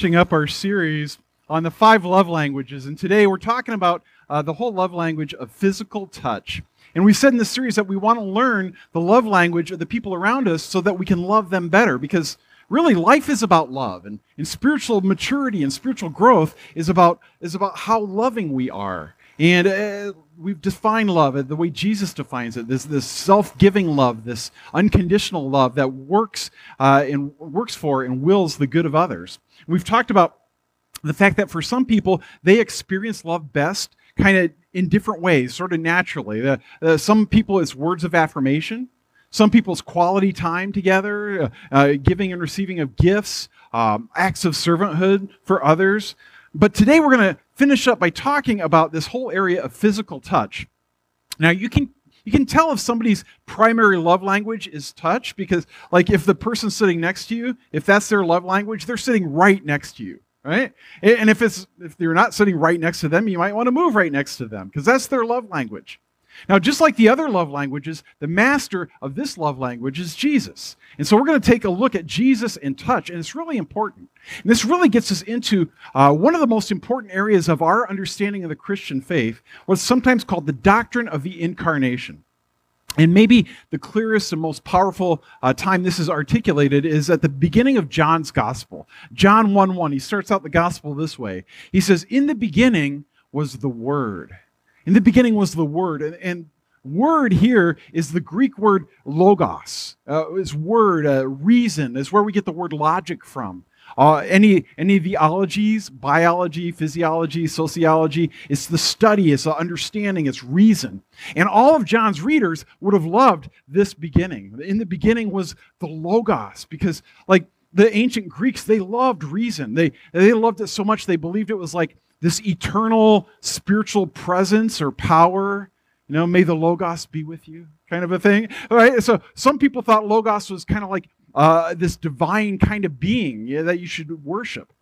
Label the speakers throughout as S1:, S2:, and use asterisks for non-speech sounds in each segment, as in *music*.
S1: finishing up our series on the five love languages. And today we're talking about uh, the whole love language of physical touch. And we said in this series that we want to learn the love language of the people around us so that we can love them better because really life is about love and, and spiritual maturity and spiritual growth is about, is about how loving we are. And uh, we've defined love the way Jesus defines it this, this self giving love, this unconditional love that works, uh, and works for and wills the good of others. We've talked about the fact that for some people, they experience love best kind of in different ways, sort of naturally. Uh, some people, it's words of affirmation. Some people's quality time together, uh, uh, giving and receiving of gifts, um, acts of servanthood for others. But today we're going to finish up by talking about this whole area of physical touch. Now, you can you can tell if somebody's primary love language is touch because like if the person sitting next to you if that's their love language they're sitting right next to you right and if it's if you're not sitting right next to them you might want to move right next to them because that's their love language now just like the other love languages the master of this love language is jesus and so we're going to take a look at jesus in touch and it's really important and this really gets us into uh, one of the most important areas of our understanding of the christian faith what's sometimes called the doctrine of the incarnation and maybe the clearest and most powerful uh, time this is articulated is at the beginning of John's gospel. John 1 1, he starts out the gospel this way. He says, In the beginning was the Word. In the beginning was the Word. And, and word here is the Greek word logos. Uh, word, uh, reason, is where we get the word logic from. Uh, any, any of the ologies, biology, physiology, sociology, it's the study, it's the understanding, it's reason. And all of John's readers would have loved this beginning. In the beginning was the Logos, because like the ancient Greeks, they loved reason. They, they loved it so much they believed it was like this eternal spiritual presence or power. You know, may the Logos be with you, kind of a thing. Right. So some people thought Logos was kind of like uh, this divine kind of being that you should worship.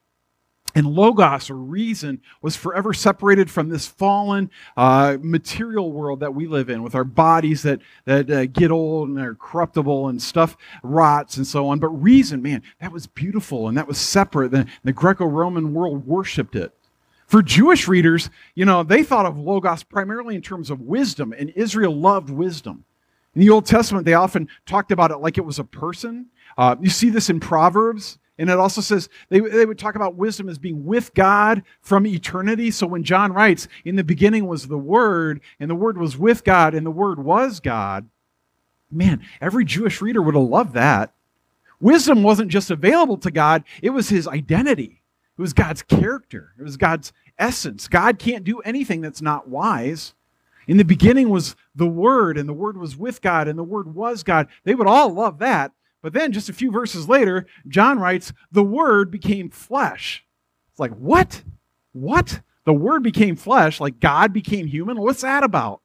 S1: And Logos, or reason, was forever separated from this fallen uh, material world that we live in, with our bodies that, that uh, get old and are corruptible and stuff rots and so on. But reason, man, that was beautiful and that was separate. The, the Greco Roman world worshiped it. For Jewish readers, you know, they thought of Logos primarily in terms of wisdom, and Israel loved wisdom. In the Old Testament, they often talked about it like it was a person. Uh, you see this in Proverbs, and it also says they, they would talk about wisdom as being with God from eternity. So when John writes, in the beginning was the Word, and the Word was with God, and the Word was God, man, every Jewish reader would have loved that. Wisdom wasn't just available to God, it was his identity, it was God's character, it was God's essence. God can't do anything that's not wise. In the beginning was the Word, and the Word was with God, and the Word was God. They would all love that. But then, just a few verses later, John writes, The Word became flesh. It's like, what? What? The Word became flesh, like God became human? What's that about?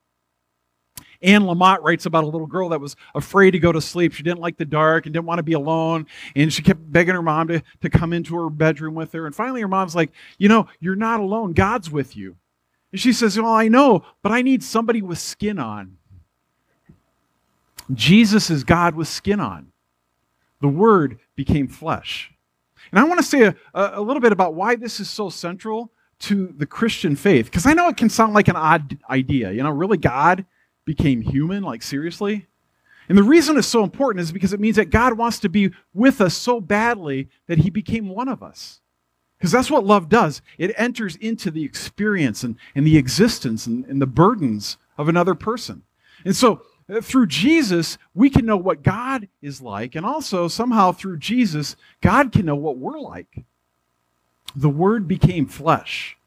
S1: Anne Lamott writes about a little girl that was afraid to go to sleep. She didn't like the dark and didn't want to be alone. And she kept begging her mom to, to come into her bedroom with her. And finally, her mom's like, You know, you're not alone. God's with you. And she says, Well, I know, but I need somebody with skin on. Jesus is God with skin on the Word became flesh. And I want to say a, a little bit about why this is so central to the Christian faith, because I know it can sound like an odd idea. You know, really, God became human? Like, seriously? And the reason it's so important is because it means that God wants to be with us so badly that he became one of us. Because that's what love does. It enters into the experience and, and the existence and, and the burdens of another person. And so uh, through Jesus, we can know what God is like, and also somehow through Jesus, God can know what we're like. The Word became flesh.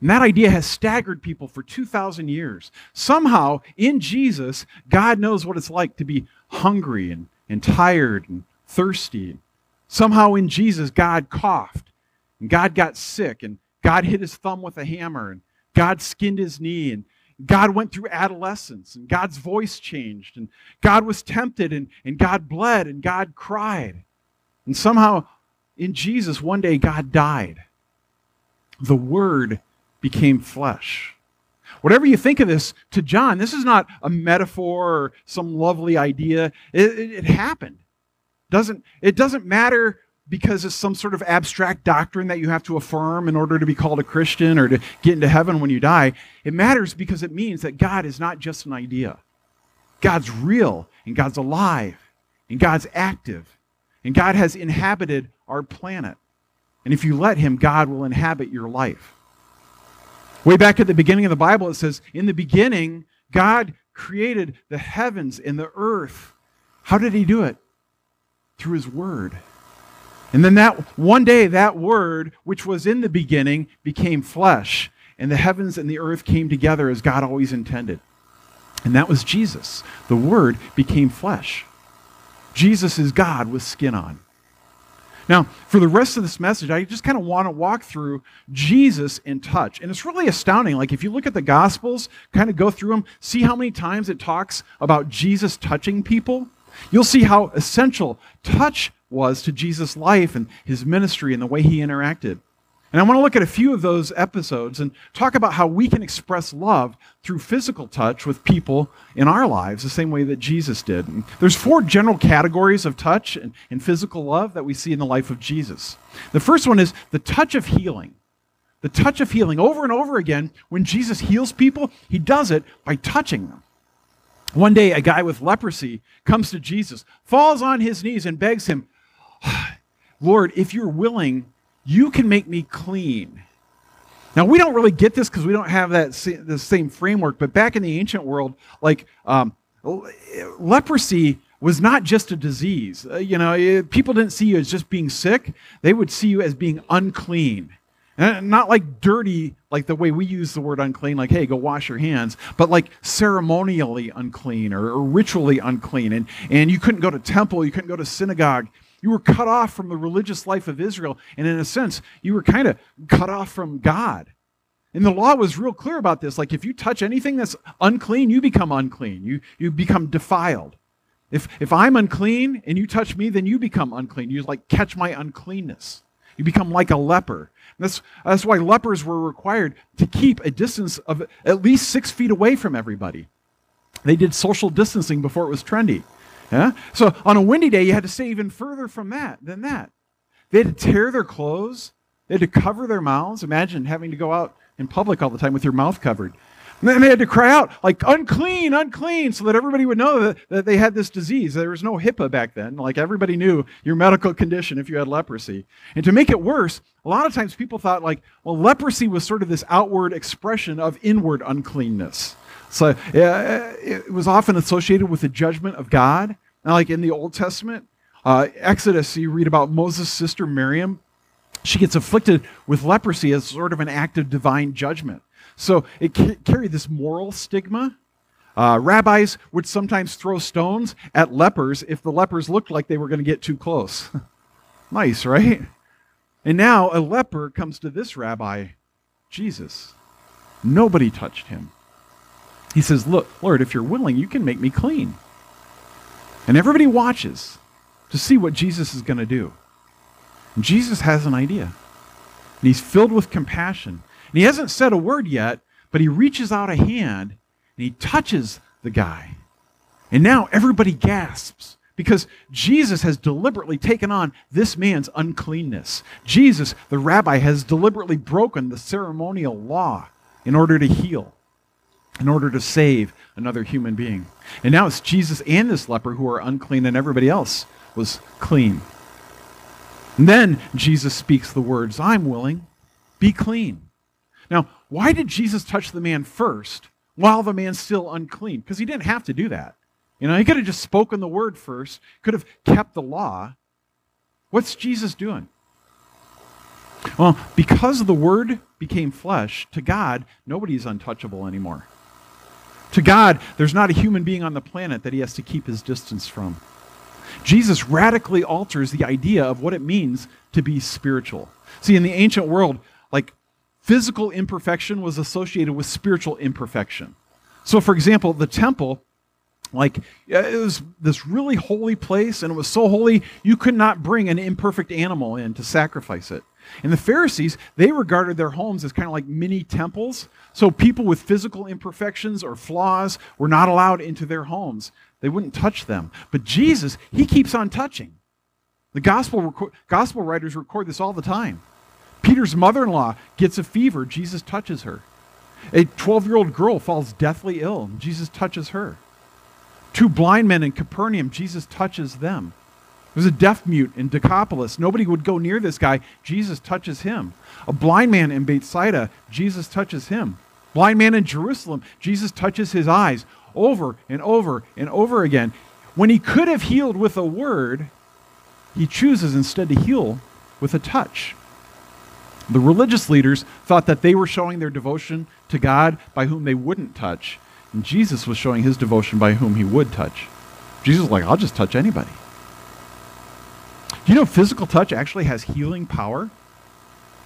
S1: And that idea has staggered people for 2,000 years. Somehow, in Jesus, God knows what it's like to be hungry and, and tired and thirsty. Somehow, in Jesus, God coughed, and God got sick, and God hit his thumb with a hammer, and God skinned his knee, and God went through adolescence and God's voice changed and God was tempted and, and God bled and God cried. And somehow in Jesus, one day God died. The Word became flesh. Whatever you think of this, to John, this is not a metaphor or some lovely idea. It, it, it happened. Doesn't, it doesn't matter because it's some sort of abstract doctrine that you have to affirm in order to be called a Christian or to get into heaven when you die. It matters because it means that God is not just an idea. God's real and God's alive and God's active and God has inhabited our planet. And if you let Him, God will inhabit your life. Way back at the beginning of the Bible, it says, In the beginning, God created the heavens and the earth. How did He do it? Through His Word. And then that one day, that Word, which was in the beginning, became flesh, and the heavens and the earth came together as God always intended. And that was Jesus. The Word became flesh. Jesus is God with skin on. Now, for the rest of this message, I just kind of want to walk through Jesus in touch. And it's really astounding. Like, if you look at the Gospels, kind of go through them, see how many times it talks about Jesus touching people. You'll see how essential touch was to Jesus' life and his ministry and the way he interacted. And I want to look at a few of those episodes and talk about how we can express love through physical touch with people in our lives, the same way that Jesus did. And there's four general categories of touch and, and physical love that we see in the life of Jesus. The first one is the touch of healing. The touch of healing. Over and over again, when Jesus heals people, he does it by touching them. One day, a guy with leprosy comes to Jesus, falls on his knees, and begs him, *sighs* Lord, if you're willing, you can make me clean. Now we don't really get this because we don't have that the same framework. But back in the ancient world, like um, leprosy was not just a disease. Uh, you know, people didn't see you as just being sick; they would see you as being unclean. And not like dirty, like the way we use the word unclean, like, hey, go wash your hands, but like ceremonially unclean or, or ritually unclean. And, and you couldn't go to temple, you couldn't go to synagogue. You were cut off from the religious life of Israel. And in a sense, you were kind of cut off from God. And the law was real clear about this. Like if you touch anything that's unclean, you become unclean. You, you become defiled. If, if I'm unclean and you touch me, then you become unclean. You like catch my uncleanness. You become like a leper. That's, that's why lepers were required to keep a distance of at least six feet away from everybody. They did social distancing before it was trendy. Yeah? So on a windy day, you had to stay even further from that than that. They had to tear their clothes. They had to cover their mouths. Imagine having to go out in public all the time with your mouth covered. And then they had to cry out, like, unclean, unclean, so that everybody would know that, that they had this disease. There was no HIPAA back then. Like, everybody knew your medical condition if you had leprosy. And to make it worse, a lot of times people thought, like, well, leprosy was sort of this outward expression of inward uncleanness. So yeah, it was often associated with the judgment of God. Now, like in the Old Testament, uh, Exodus, you read about Moses' sister Miriam. She gets afflicted with leprosy as sort of an act of divine judgment. So it ca- carried this moral stigma. Uh, rabbis would sometimes throw stones at lepers if the lepers looked like they were going to get too close. *laughs* nice, right? And now a leper comes to this rabbi, Jesus. Nobody touched him. He says, Look, Lord, if you're willing, you can make me clean. And everybody watches to see what Jesus is going to do. And Jesus has an idea. And he's filled with compassion. And he hasn't said a word yet, but he reaches out a hand and he touches the guy. And now everybody gasps because Jesus has deliberately taken on this man's uncleanness. Jesus, the rabbi, has deliberately broken the ceremonial law in order to heal in order to save another human being. And now it's Jesus and this leper who are unclean, and everybody else was clean. And then Jesus speaks the words, I'm willing, be clean. Now, why did Jesus touch the man first while the man's still unclean? Because he didn't have to do that. You know, he could have just spoken the word first, could have kept the law. What's Jesus doing? Well, because the word became flesh, to God, nobody is untouchable anymore. To God, there's not a human being on the planet that he has to keep his distance from. Jesus radically alters the idea of what it means to be spiritual. See, in the ancient world, like physical imperfection was associated with spiritual imperfection. So, for example, the temple, like it was this really holy place, and it was so holy you could not bring an imperfect animal in to sacrifice it. And the Pharisees, they regarded their homes as kind of like mini temples. So people with physical imperfections or flaws were not allowed into their homes. They wouldn't touch them. But Jesus, he keeps on touching. The gospel, gospel writers record this all the time. Peter's mother in law gets a fever, Jesus touches her. A 12 year old girl falls deathly ill, Jesus touches her. Two blind men in Capernaum, Jesus touches them. There's a deaf mute in Decapolis. Nobody would go near this guy. Jesus touches him. A blind man in Bethsaida, Jesus touches him. Blind man in Jerusalem, Jesus touches his eyes over and over and over again. When he could have healed with a word, he chooses instead to heal with a touch. The religious leaders thought that they were showing their devotion to God by whom they wouldn't touch. And Jesus was showing his devotion by whom he would touch. Jesus was like, I'll just touch anybody. Do you know physical touch actually has healing power?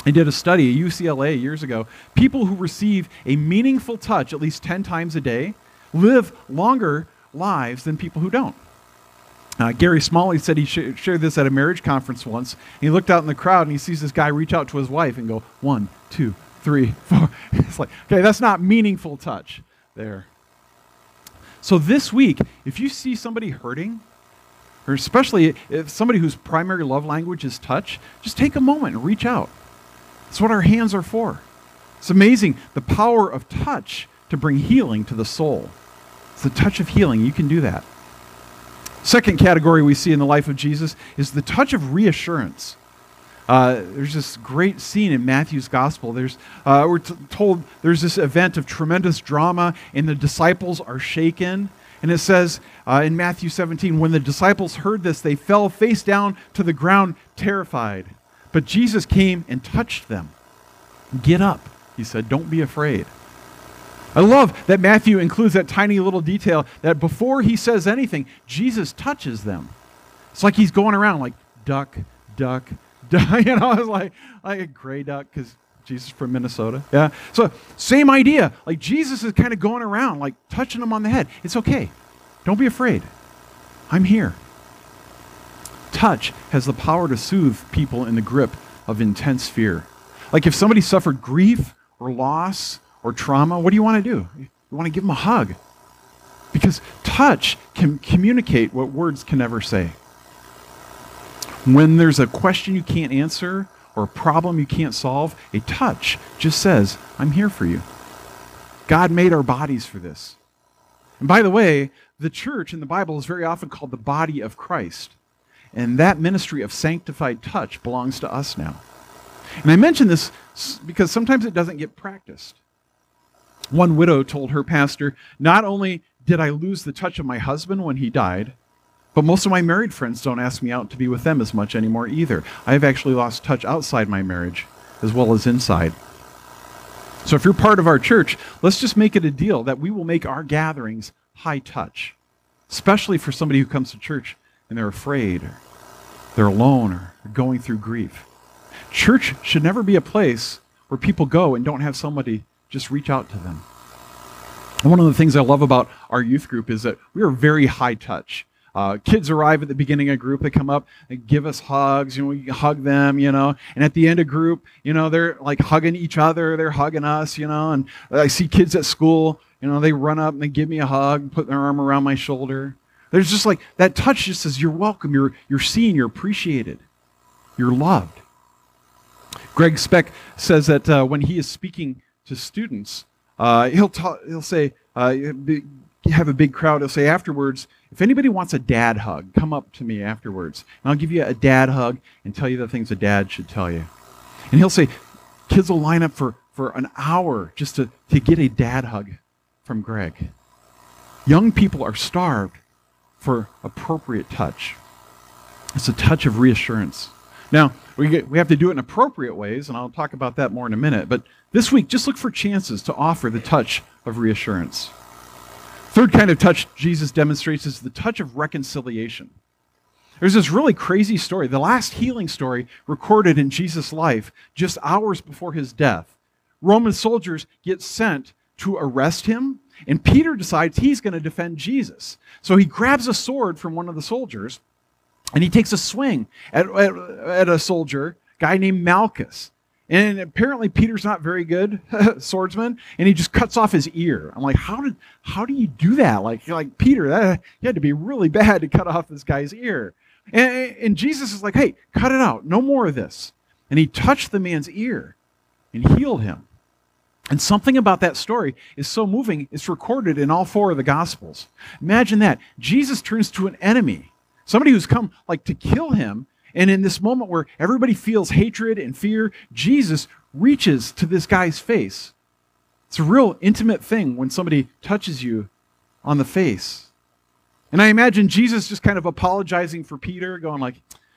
S1: I did a study at UCLA years ago. People who receive a meaningful touch at least 10 times a day live longer lives than people who don't. Uh, Gary Smalley said he sh- shared this at a marriage conference once. He looked out in the crowd and he sees this guy reach out to his wife and go, one, two, three, *laughs* four. it's like, okay, that's not meaningful touch there. So this week, if you see somebody hurting, or especially if somebody whose primary love language is touch, just take a moment and reach out. That's what our hands are for. It's amazing the power of touch to bring healing to the soul. It's the touch of healing. You can do that. Second category we see in the life of Jesus is the touch of reassurance. Uh, there's this great scene in Matthew's gospel. There's, uh, we're t- told there's this event of tremendous drama, and the disciples are shaken. And it says uh, in Matthew 17, when the disciples heard this, they fell face down to the ground, terrified. But Jesus came and touched them. Get up, he said. Don't be afraid. I love that Matthew includes that tiny little detail that before he says anything, Jesus touches them. It's like he's going around like duck, duck, *laughs* you know, it's like like a gray duck because Jesus from Minnesota. Yeah. So same idea. Like Jesus is kind of going around, like touching them on the head. It's okay. Don't be afraid. I'm here. Touch has the power to soothe people in the grip of intense fear. Like if somebody suffered grief or loss or trauma, what do you want to do? You want to give them a hug. Because touch can communicate what words can never say. When there's a question you can't answer or a problem you can't solve, a touch just says, I'm here for you. God made our bodies for this. And by the way, the church in the Bible is very often called the body of Christ. And that ministry of sanctified touch belongs to us now. And I mention this because sometimes it doesn't get practiced. One widow told her pastor, Not only did I lose the touch of my husband when he died, but most of my married friends don't ask me out to be with them as much anymore either. I have actually lost touch outside my marriage as well as inside. So if you're part of our church, let's just make it a deal that we will make our gatherings high touch, especially for somebody who comes to church and they're afraid or they're alone or going through grief. Church should never be a place where people go and don't have somebody just reach out to them. One of the things I love about our youth group is that we are very high touch. Uh, kids arrive at the beginning of a group. They come up and give us hugs. You know, we hug them. You know, and at the end of group, you know, they're like hugging each other. They're hugging us. You know, and I see kids at school. You know, they run up and they give me a hug, put their arm around my shoulder. There's just like that touch. Just says you're welcome. You're you're seen. You're appreciated. You're loved. Greg Speck says that uh, when he is speaking to students, uh, he'll he'll say uh, have a big crowd. He'll say afterwards if anybody wants a dad hug, come up to me afterwards. And I'll give you a dad hug and tell you the things a dad should tell you. And he'll say, kids will line up for, for an hour just to, to get a dad hug from Greg. Young people are starved for appropriate touch. It's a touch of reassurance. Now, we, get, we have to do it in appropriate ways, and I'll talk about that more in a minute. But this week, just look for chances to offer the touch of reassurance. Third kind of touch Jesus demonstrates is the touch of reconciliation. There's this really crazy story, the last healing story recorded in Jesus' life just hours before his death. Roman soldiers get sent to arrest him, and Peter decides he's going to defend Jesus. So he grabs a sword from one of the soldiers and he takes a swing at, at, at a soldier, guy named Malchus. And apparently Peter's not very good *laughs* swordsman, and he just cuts off his ear. I'm like, how did how do you do that? Like like Peter, that you had to be really bad to cut off this guy's ear. And, and Jesus is like, hey, cut it out. No more of this. And he touched the man's ear and healed him. And something about that story is so moving, it's recorded in all four of the Gospels. Imagine that. Jesus turns to an enemy, somebody who's come like to kill him. And in this moment where everybody feels hatred and fear, Jesus reaches to this guy's face. It's a real intimate thing when somebody touches you on the face. And I imagine Jesus just kind of apologizing for Peter, going like,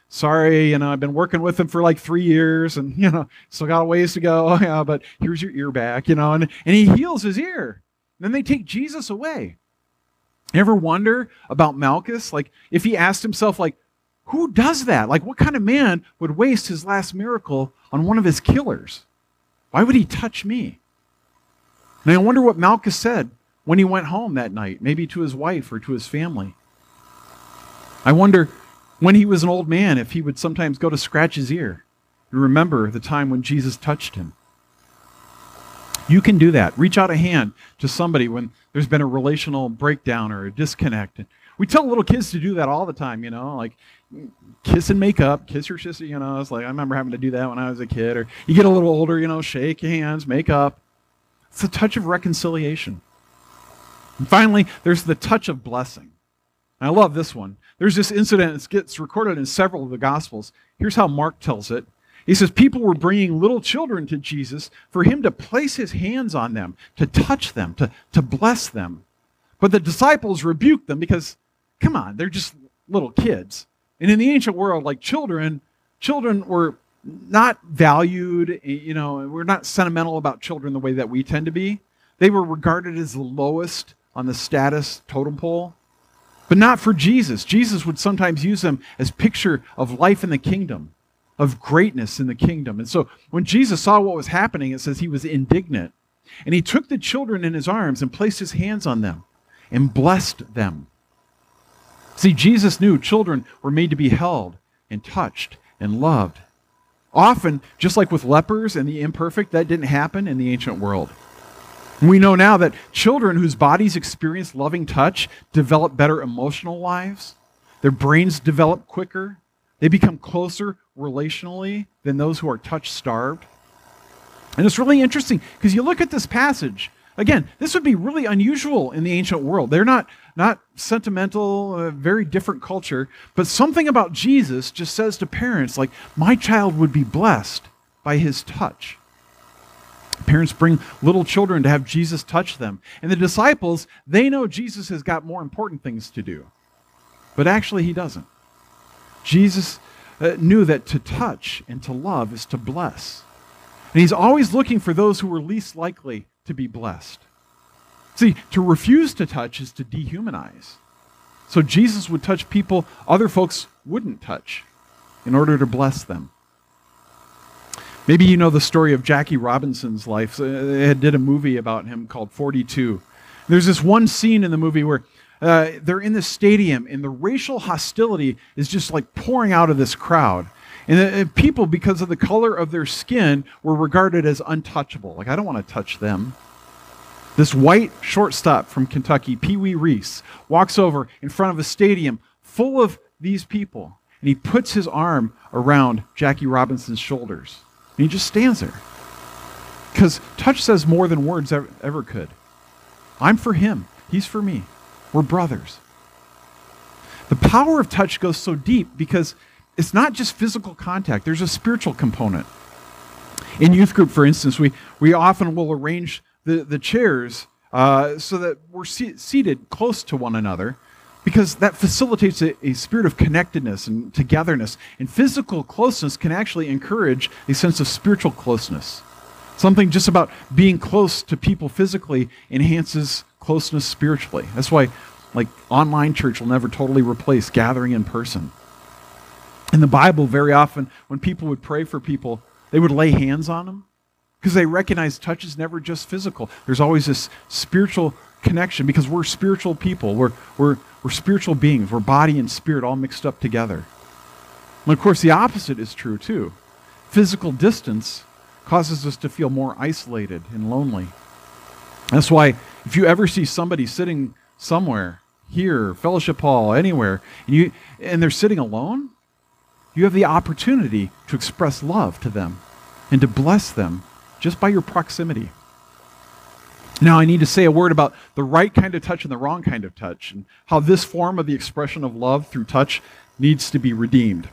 S1: sorry, you know, I've been working with him for like three years and, *laughs* you know, still got a ways to go. *laughs* Yeah, but here's your ear back, you know, and, and he heals his ear. And then they take Jesus away. You ever wonder about Malchus? Like, if he asked himself, like, who does that? Like, what kind of man would waste his last miracle on one of his killers? Why would he touch me? And I wonder what Malchus said when he went home that night, maybe to his wife or to his family. I wonder when he was an old man if he would sometimes go to scratch his ear and remember the time when Jesus touched him. You can do that. Reach out a hand to somebody when there's been a relational breakdown or a disconnect. We tell little kids to do that all the time, you know, like kiss and make up, kiss your sister, you know. It's like I remember having to do that when I was a kid. Or you get a little older, you know, shake hands, make up. It's a touch of reconciliation. And finally, there's the touch of blessing. I love this one. There's this incident that gets recorded in several of the Gospels. Here's how Mark tells it. He says, People were bringing little children to Jesus for him to place his hands on them, to touch them, to, to bless them. But the disciples rebuked them because, come on, they're just little kids. And in the ancient world, like children, children were not valued, eh, you know, we're not sentimental about children the way that we tend to be. They were regarded as the lowest on the status totem pole. But not for Jesus. Jesus would sometimes use them as picture of life in the kingdom, of greatness in the kingdom. And so when Jesus saw what was happening, it says he was indignant. And he took the children in his arms and placed his hands on them and blessed them. See, Jesus knew children were made to be held and touched and loved. Often, just like with lepers and the imperfect, that didn't happen in the ancient world. We know now that children whose bodies experience loving touch develop better emotional lives. Their brains develop quicker. They become closer relationally than those who are touch starved. And it's really interesting because you look at this passage. Again, this would be really unusual in the ancient world. They're not, not sentimental, uh, very different culture, but something about Jesus just says to parents, like, my child would be blessed by his touch. Parents bring little children to have Jesus touch them. And the disciples, they know Jesus has got more important things to do. But actually, he doesn't. Jesus uh, knew that to touch and to love is to bless. And he's always looking for those who are least likely to be blessed. See, to refuse to touch is to dehumanize. So Jesus would touch people other folks wouldn't touch in order to bless them. Maybe you know the story of Jackie Robinson's life. They did a movie about him called 42. There's this one scene in the movie where uh, they're in the stadium and the racial hostility is just like pouring out of this crowd. And the, uh, people, because of the color of their skin, were regarded as untouchable. Like, I don't want to touch them. This white shortstop from Kentucky, Pee Wee Reese, walks over in front of a stadium full of these people, and he puts his arm around Jackie Robinson's shoulders. And he just stands there. Because touch says more than words ever, ever could. I'm for him, he's for me. We're brothers. The power of touch goes so deep because it's not just physical contact, there's a spiritual component. In youth group, for instance, we, we often will arrange the, the chairs uh, so that we're se- seated close to one another because that facilitates a, a, spirit of connectedness and togetherness. And physical closeness can actually encourage a sense of spiritual closeness. Something just about being close to people physically enhances closeness spiritually. That's why, like, online church will never totally replace gathering in person. In the Bible, very often, when people would pray for people, they would lay hands on them because they recognize touch is never just physical. There's always this spiritual connection because we're spiritual people. We're, we're, we're spiritual beings. We're body and spirit all mixed up together. And of course, the opposite is true too. Physical distance causes us to feel more isolated and lonely. That's why if you ever see somebody sitting somewhere here, fellowship hall, anywhere, and you and they're sitting alone, you have the opportunity to express love to them and to bless them just by your proximity. Now, I need to say a word about the right kind of touch and the wrong kind of touch, and how this form of the expression of love through touch needs to be redeemed.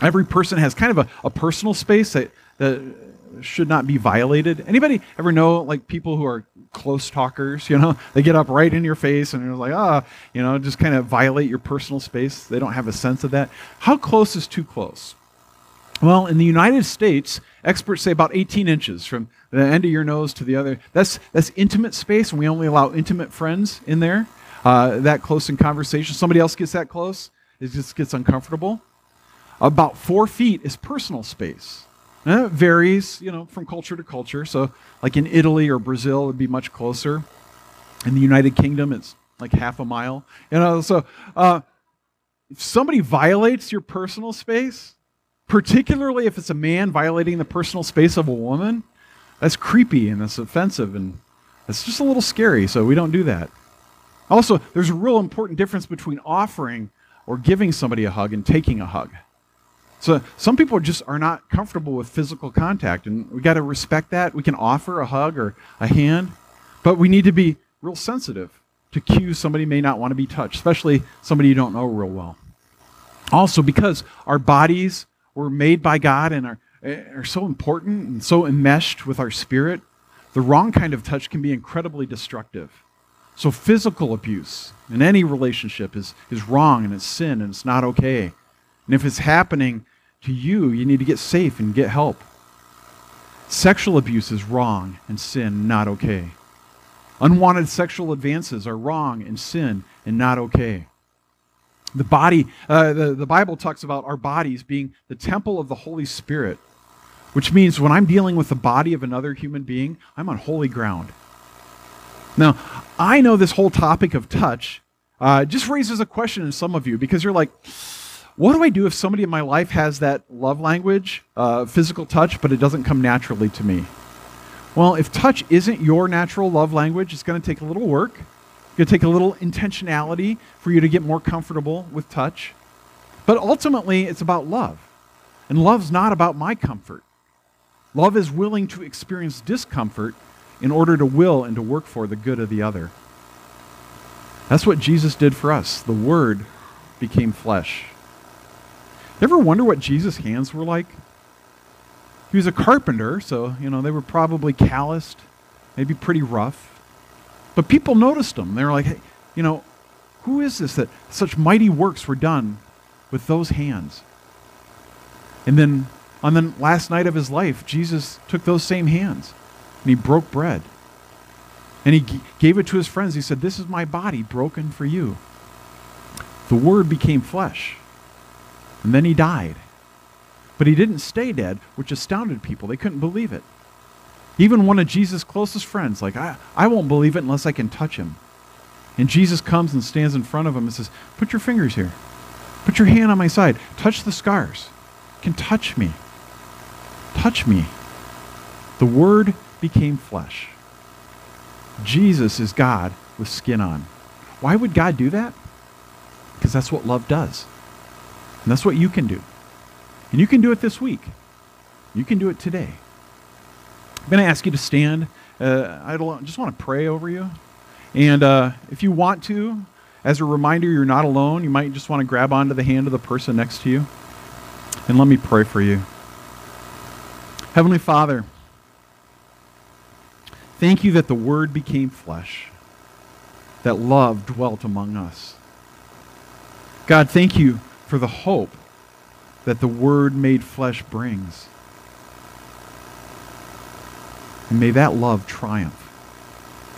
S1: Every person has kind of a, a personal space that, that should not be violated. Anybody ever know like people who are close talkers? You know, they get up right in your face and they're like, ah, you know, just kind of violate your personal space. They don't have a sense of that. How close is too close? Well, in the United States, experts say about 18 inches from the end of your nose to the other. That's, that's intimate space, and we only allow intimate friends in there. Uh, that close in conversation. Somebody else gets that close, it just gets uncomfortable. About four feet is personal space. And it varies, you know, from culture to culture. So, like in Italy or Brazil, it would be much closer. In the United Kingdom, it's like half a mile. You know, so uh, if somebody violates your personal space, particularly if it's a man violating the personal space of a woman, that's creepy and that's offensive and it's just a little scary, so we don't do that. Also, there's a real important difference between offering or giving somebody a hug and taking a hug. So some people just are not comfortable with physical contact, and we got to respect that. We can offer a hug or a hand, but we need to be real sensitive to cues somebody may not want to be touched, especially somebody you don't know real well. Also, because our bodies were made by God and are, eh, are so important and so enmeshed with our spirit, the wrong kind of touch can be incredibly destructive. So, physical abuse in any relationship is, is wrong and it's sin and it's not okay. And if it's happening to you, you need to get safe and get help. Sexual abuse is wrong and sin, not okay. Unwanted sexual advances are wrong and sin and not okay. The body, uh, the, the Bible talks about our bodies being the temple of the Holy Spirit, which means when I'm dealing with the body of another human being, I'm on holy ground. Now, I know this whole topic of touch uh, just raises a question in some of you because you're like, what do I do if somebody in my life has that love language, uh, physical touch, but it doesn't come naturally to me? Well, if touch isn't your natural love language, it's going to take a little work. It's going to take a little intentionality for you to get more comfortable with touch. But ultimately, it's about love. And love's not about my comfort. Love is willing to experience discomfort in order to will and to work for the good of the other. That's what Jesus did for us. The Word became flesh. Ever wonder what Jesus' hands were like? He was a carpenter, so, you know, they were probably calloused, maybe pretty rough. But people noticed him. They were like, hey, you know, who is this that such mighty works were done with those hands? And then on the last night of his life, Jesus took those same hands and he broke bread. And he g- gave it to his friends. He said, This is my body broken for you. The Word became flesh. And then he died. But he didn't stay dead, which astounded people. They couldn't believe it. Even one of Jesus' closest friends, like, I, I won't believe it unless I can touch him. And Jesus comes and stands in front of him and says, Put your fingers here. Put your hand on my side. Touch the scars. You can touch me. Touch me. The Word became flesh. Jesus is God with skin on. Why would God do that? Because that's what love does. And that's what you can do. And you can do it this week. You can do it today. I'm going to ask you to stand. Uh, I just want to pray over you. And uh, if you want to, as a reminder, you're not alone. You might just want to grab onto the hand of the person next to you. And let me pray for you. Heavenly Father, thank you that the Word became flesh, that love dwelt among us. God, thank you for the hope that the Word made flesh brings. And may that love triumph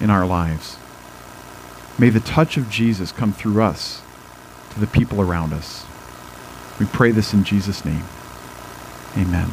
S1: in our lives. May the touch of Jesus come through us to the people around us. We pray this in Jesus' name. Amen.